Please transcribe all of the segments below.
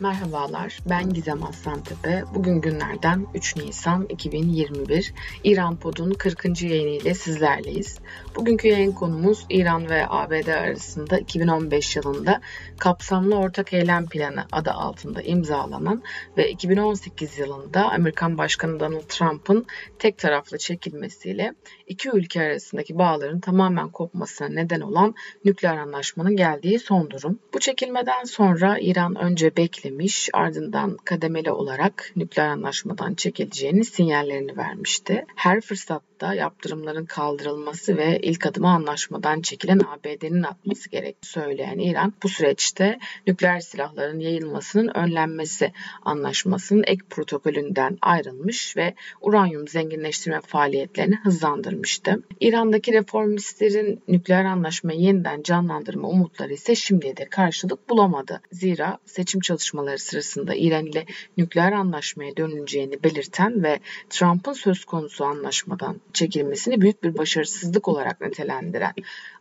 Merhabalar, ben Gizem Aslantepe. Bugün günlerden 3 Nisan 2021. İran Pod'un 40. yayını ile sizlerleyiz. Bugünkü yayın konumuz İran ve ABD arasında 2015 yılında Kapsamlı Ortak Eylem Planı adı altında imzalanan ve 2018 yılında Amerikan Başkanı Donald Trump'ın tek taraflı çekilmesiyle iki ülke arasındaki bağların tamamen kopmasına neden olan nükleer anlaşmanın geldiği son durum. Bu çekilmeden sonra İran önce bekle beklemiş ardından kademeli olarak nükleer anlaşmadan çekileceğini sinyallerini vermişti. Her fırsatta yaptırımların kaldırılması ve ilk adımı anlaşmadan çekilen ABD'nin atması gerektiğini söyleyen İran bu süreçte nükleer silahların yayılmasının önlenmesi anlaşmasının ek protokolünden ayrılmış ve uranyum zenginleştirme faaliyetlerini hızlandırmıştı. İran'daki reformistlerin nükleer anlaşmayı yeniden canlandırma umutları ise şimdiye de karşılık bulamadı. Zira seçim çalışmaları tartışmaları sırasında İran ile nükleer anlaşmaya dönüleceğini belirten ve Trump'ın söz konusu anlaşmadan çekilmesini büyük bir başarısızlık olarak nitelendiren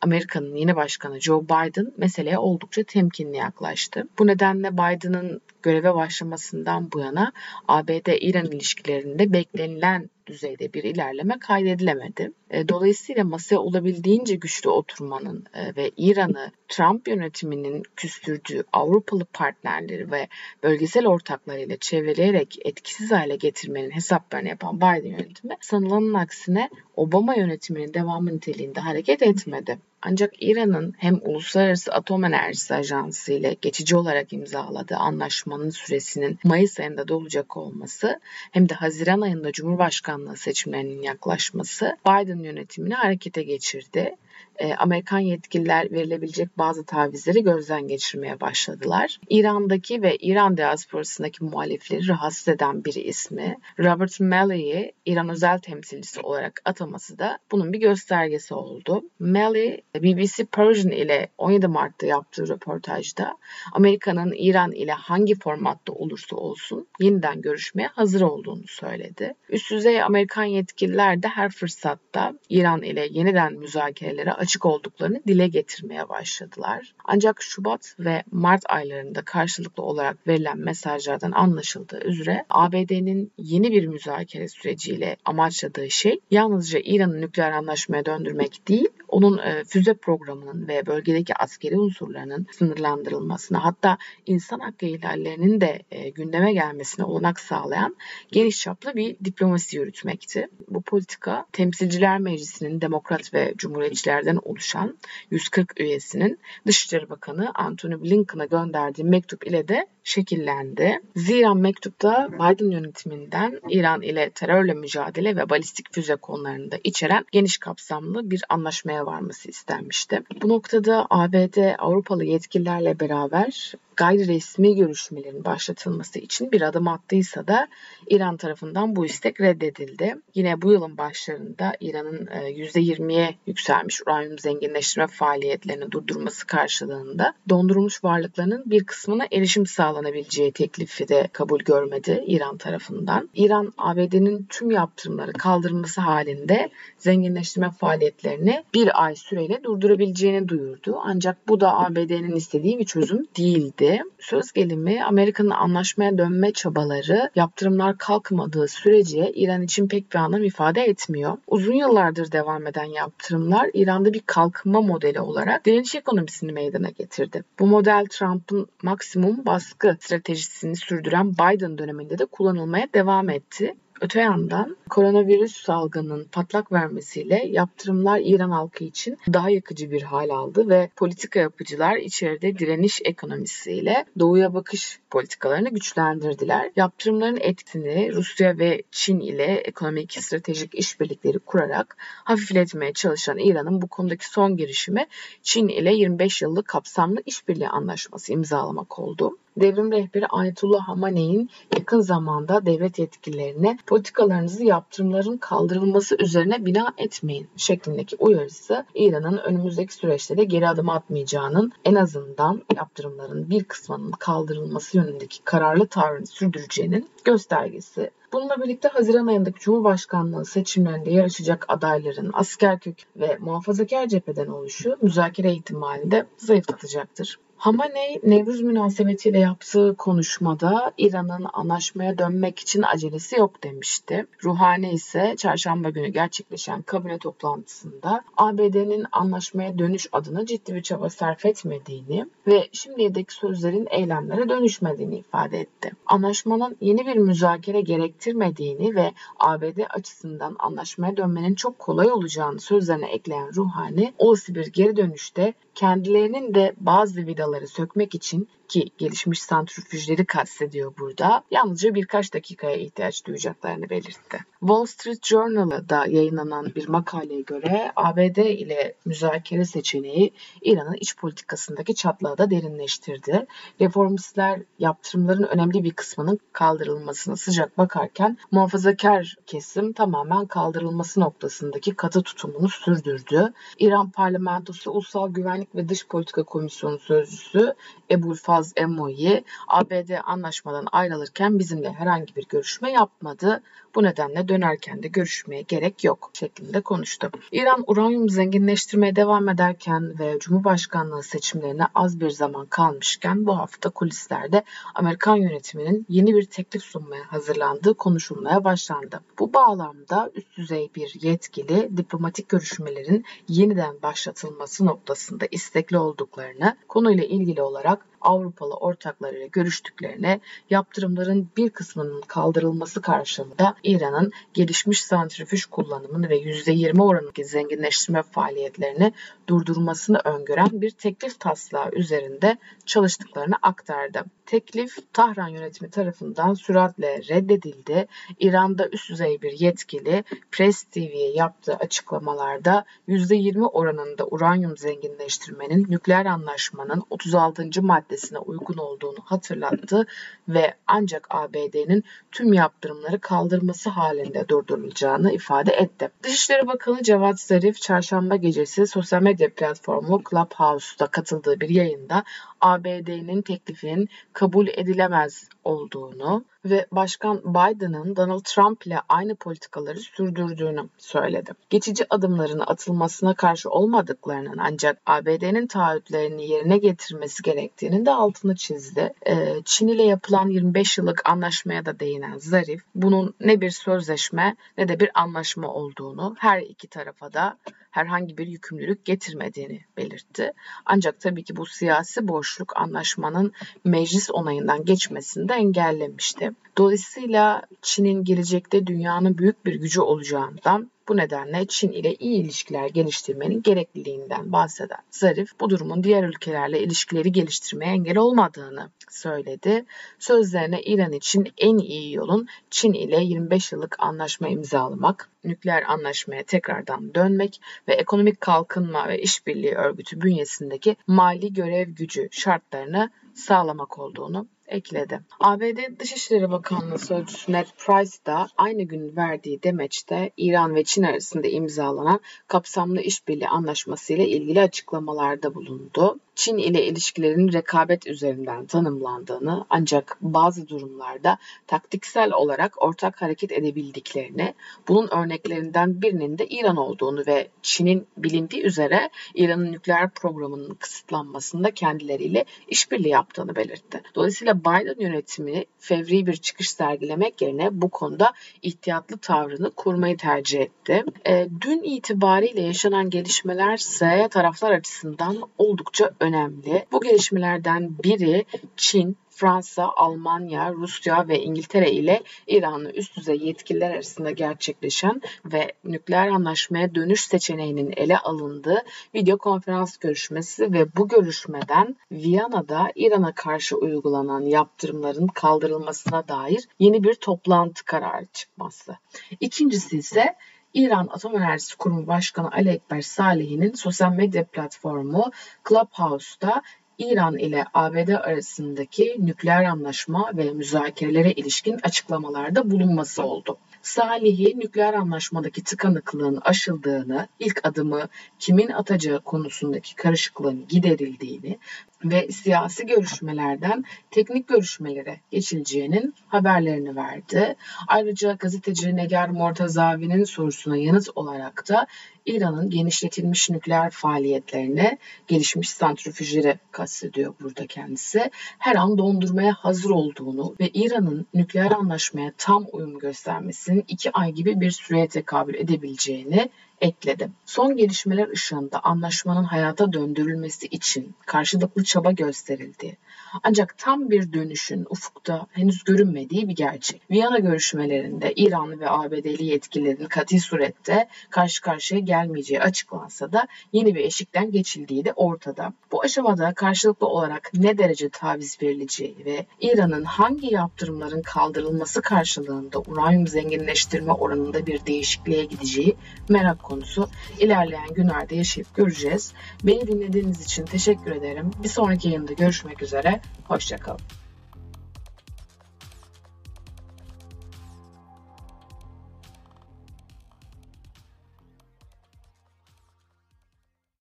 Amerika'nın yeni başkanı Joe Biden meseleye oldukça temkinli yaklaştı. Bu nedenle Biden'ın göreve başlamasından bu yana ABD-İran ilişkilerinde beklenilen düzeyde bir ilerleme kaydedilemedi. E, dolayısıyla masaya olabildiğince güçlü oturmanın e, ve İran'ı Trump yönetiminin küstürdüğü Avrupalı partnerleri ve bölgesel ortaklarıyla çevreleyerek etkisiz hale getirmenin hesaplarını yapan Biden yönetimi sanılanın aksine Obama yönetiminin devamı niteliğinde hareket etmedi. Ancak İran'ın hem Uluslararası Atom Enerjisi Ajansı ile geçici olarak imzaladığı anlaşmanın süresinin Mayıs ayında dolacak olması hem de Haziran ayında Cumhurbaşkanlığı seçimlerinin yaklaşması Biden yönetimini harekete geçirdi e, Amerikan yetkililer verilebilecek bazı tavizleri gözden geçirmeye başladılar. İran'daki ve İran diasporasındaki muhalifleri rahatsız eden bir ismi Robert Malley'i İran özel temsilcisi olarak ataması da bunun bir göstergesi oldu. Malley BBC Persian ile 17 Mart'ta yaptığı röportajda Amerika'nın İran ile hangi formatta olursa olsun yeniden görüşmeye hazır olduğunu söyledi. Üst düzey Amerikan yetkililer de her fırsatta İran ile yeniden müzakerelere açık olduklarını dile getirmeye başladılar. Ancak Şubat ve Mart aylarında karşılıklı olarak verilen mesajlardan anlaşıldığı üzere ABD'nin yeni bir müzakere süreciyle amaçladığı şey yalnızca İran'ı nükleer anlaşmaya döndürmek değil, onun e, füze programının ve bölgedeki askeri unsurlarının sınırlandırılmasına hatta insan hakkı ihlallerinin de e, gündeme gelmesine olanak sağlayan geniş çaplı bir diplomasi yürütmekti. Bu politika Temsilciler Meclisi'nin demokrat ve cumhuriyetçilerden oluşan 140 üyesinin Dışişleri Bakanı Antony Blinken'a gönderdiği mektup ile de şekillendi. Zira mektupta Biden yönetiminden İran ile terörle mücadele ve balistik füze konularında içeren geniş kapsamlı bir anlaşmaya varması istenmişti. Bu noktada ABD Avrupalı yetkililerle beraber gayri resmi görüşmelerin başlatılması için bir adım attıysa da İran tarafından bu istek reddedildi. Yine bu yılın başlarında İran'ın %20'ye e, yükselmiş uranyum zenginleştirme faaliyetlerini durdurması karşılığında dondurulmuş varlıklarının bir kısmına erişim sağlanabileceği teklifi de kabul görmedi İran tarafından. İran ABD'nin tüm yaptırımları kaldırılması halinde zenginleştirme faaliyetlerini bir ay süreyle durdurabileceğini duyurdu. Ancak bu da ABD'nin istediği bir çözüm değildi etti. Söz gelimi Amerika'nın anlaşmaya dönme çabaları yaptırımlar kalkmadığı sürece İran için pek bir anlam ifade etmiyor. Uzun yıllardır devam eden yaptırımlar İran'da bir kalkınma modeli olarak direniş ekonomisini meydana getirdi. Bu model Trump'ın maksimum baskı stratejisini sürdüren Biden döneminde de kullanılmaya devam etti. Öte yandan koronavirüs salgının patlak vermesiyle yaptırımlar İran halkı için daha yakıcı bir hal aldı ve politika yapıcılar içeride direniş ekonomisiyle doğuya bakış politikalarını güçlendirdiler. Yaptırımların etkisini Rusya ve Çin ile ekonomik stratejik işbirlikleri kurarak hafifletmeye çalışan İran'ın bu konudaki son girişimi Çin ile 25 yıllık kapsamlı işbirliği anlaşması imzalamak oldu devrim rehberi Ayetullah Hamaney'in yakın zamanda devlet yetkililerine politikalarınızı yaptırımların kaldırılması üzerine bina etmeyin şeklindeki uyarısı İran'ın önümüzdeki süreçte de geri adım atmayacağının en azından yaptırımların bir kısmının kaldırılması yönündeki kararlı tavrını sürdüreceğinin göstergesi. Bununla birlikte Haziran ayındaki Cumhurbaşkanlığı seçimlerinde yarışacak adayların asker kök ve muhafazakar cepheden oluşu müzakere ihtimalini de zayıflatacaktır. Hamaney, Nevruz münasebetiyle yaptığı konuşmada İran'ın anlaşmaya dönmek için acelesi yok demişti. Ruhani ise çarşamba günü gerçekleşen kabine toplantısında ABD'nin anlaşmaya dönüş adına ciddi bir çaba sarf etmediğini ve şimdiye dek sözlerin eylemlere dönüşmediğini ifade etti. Anlaşmanın yeni bir müzakere gerektirmediğini ve ABD açısından anlaşmaya dönmenin çok kolay olacağını sözlerine ekleyen Ruhani, olası bir geri dönüşte kendilerinin de bazı vidaları sökmek için ki gelişmiş santrifüjleri kastediyor burada. Yalnızca birkaç dakikaya ihtiyaç duyacaklarını belirtti. Wall Street Journal'da yayınlanan bir makaleye göre ABD ile müzakere seçeneği İran'ın iç politikasındaki çatlağı da derinleştirdi. Reformistler yaptırımların önemli bir kısmının kaldırılmasına sıcak bakarken muhafazakar kesim tamamen kaldırılması noktasındaki katı tutumunu sürdürdü. İran parlamentosu Ulusal Güvenlik ve Dış Politika Komisyonu sözcüsü Ebul Faz Yılmaz Emoyi ABD anlaşmadan ayrılırken bizimle herhangi bir görüşme yapmadı. Bu nedenle dönerken de görüşmeye gerek yok şeklinde konuştu. İran uranyum zenginleştirmeye devam ederken ve Cumhurbaşkanlığı seçimlerine az bir zaman kalmışken bu hafta kulislerde Amerikan yönetiminin yeni bir teklif sunmaya hazırlandığı konuşulmaya başlandı. Bu bağlamda üst düzey bir yetkili diplomatik görüşmelerin yeniden başlatılması noktasında istekli olduklarını konuyla ilgili olarak Avrupalı ortaklarıyla görüştüklerine yaptırımların bir kısmının kaldırılması karşılığında İran'ın gelişmiş santrifüj kullanımını ve %20 oranındaki zenginleştirme faaliyetlerini durdurmasını öngören bir teklif taslağı üzerinde çalıştıklarını aktardı. Teklif Tahran yönetimi tarafından süratle reddedildi. İran'da üst düzey bir yetkili Press TV'ye yaptığı açıklamalarda %20 oranında uranyum zenginleştirmenin nükleer anlaşmanın 36. maddesine uygun olduğunu hatırlattı ve ancak ABD'nin tüm yaptırımları kaldırması halinde durdurulacağını ifade etti. Dışişleri Bakanı Cevat Zarif çarşamba gecesi sosyal medya platformu Clubhouse'da katıldığı bir yayında ABD'nin teklifinin kabul edilemez olduğunu ve Başkan Biden'ın Donald Trump ile aynı politikaları sürdürdüğünü söyledi. Geçici adımların atılmasına karşı olmadıklarının ancak ABD'nin taahhütlerini yerine getirmesi gerektiğinin de altını çizdi. Ee, Çin ile yapılan 25 yıllık anlaşmaya da değinen Zarif, bunun ne bir sözleşme ne de bir anlaşma olduğunu her iki tarafa da herhangi bir yükümlülük getirmediğini belirtti. Ancak tabii ki bu siyasi boşluk anlaşmanın meclis onayından geçmesini de engellemişti. Dolayısıyla Çin'in gelecekte dünyanın büyük bir gücü olacağından bu nedenle Çin ile iyi ilişkiler geliştirmenin gerekliliğinden bahseden Zarif bu durumun diğer ülkelerle ilişkileri geliştirmeye engel olmadığını söyledi. Sözlerine İran için en iyi yolun Çin ile 25 yıllık anlaşma imzalamak, nükleer anlaşmaya tekrardan dönmek ve ekonomik kalkınma ve işbirliği örgütü bünyesindeki mali görev gücü şartlarını sağlamak olduğunu ekledi. ABD Dışişleri Bakanlığı Sözcüsü Ned Price da aynı gün verdiği demeçte İran ve Çin arasında imzalanan kapsamlı işbirliği anlaşması ile ilgili açıklamalarda bulundu. Çin ile ilişkilerin rekabet üzerinden tanımlandığını ancak bazı durumlarda taktiksel olarak ortak hareket edebildiklerini, bunun örneklerinden birinin de İran olduğunu ve Çin'in bilindiği üzere İran'ın nükleer programının kısıtlanmasında kendileriyle işbirliği yaptığını belirtti. Dolayısıyla Biden yönetimi fevri bir çıkış sergilemek yerine bu konuda ihtiyatlı tavrını kurmayı tercih etti. E, dün itibariyle yaşanan gelişmeler ise taraflar açısından oldukça önemli. Bu gelişmelerden biri Çin, Fransa, Almanya, Rusya ve İngiltere ile İranlı üst düzey yetkililer arasında gerçekleşen ve nükleer anlaşmaya dönüş seçeneğinin ele alındığı video konferans görüşmesi ve bu görüşmeden Viyana'da İran'a karşı uygulanan yaptırımların kaldırılmasına dair yeni bir toplantı kararı çıkması. İkincisi ise İran Atom Enerjisi Kurumu Başkanı Ali Ekber Salih'in sosyal medya platformu Clubhouse'da İran ile ABD arasındaki nükleer anlaşma ve müzakerelere ilişkin açıklamalarda bulunması oldu. Salih'i nükleer anlaşmadaki tıkanıklığın aşıldığını, ilk adımı kimin atacağı konusundaki karışıklığın giderildiğini ve siyasi görüşmelerden teknik görüşmelere geçileceğinin haberlerini verdi. Ayrıca gazeteci Negar Mortazavi'nin sorusuna yanıt olarak da İran'ın genişletilmiş nükleer faaliyetlerine gelişmiş santrifüjleri kastediyor burada kendisi. Her an dondurmaya hazır olduğunu ve İran'ın nükleer anlaşmaya tam uyum göstermesinin iki ay gibi bir süreye tekabül edebileceğini ekledi. Son gelişmeler ışığında anlaşmanın hayata döndürülmesi için karşılıklı çaba gösterildi. Ancak tam bir dönüşün ufukta henüz görünmediği bir gerçek. Viyana görüşmelerinde İranlı ve ABD'li yetkililerin katı surette karşı karşıya gelmeyeceği açıklansa da yeni bir eşikten geçildiği de ortada. Bu aşamada karşılıklı olarak ne derece taviz verileceği ve İran'ın hangi yaptırımların kaldırılması karşılığında uranyum zenginleştirme oranında bir değişikliğe gideceği merak konusu. İlerleyen günlerde yaşayıp göreceğiz. Beni dinlediğiniz için teşekkür ederim. Bir sonraki yayında görüşmek üzere. Hoşçakalın.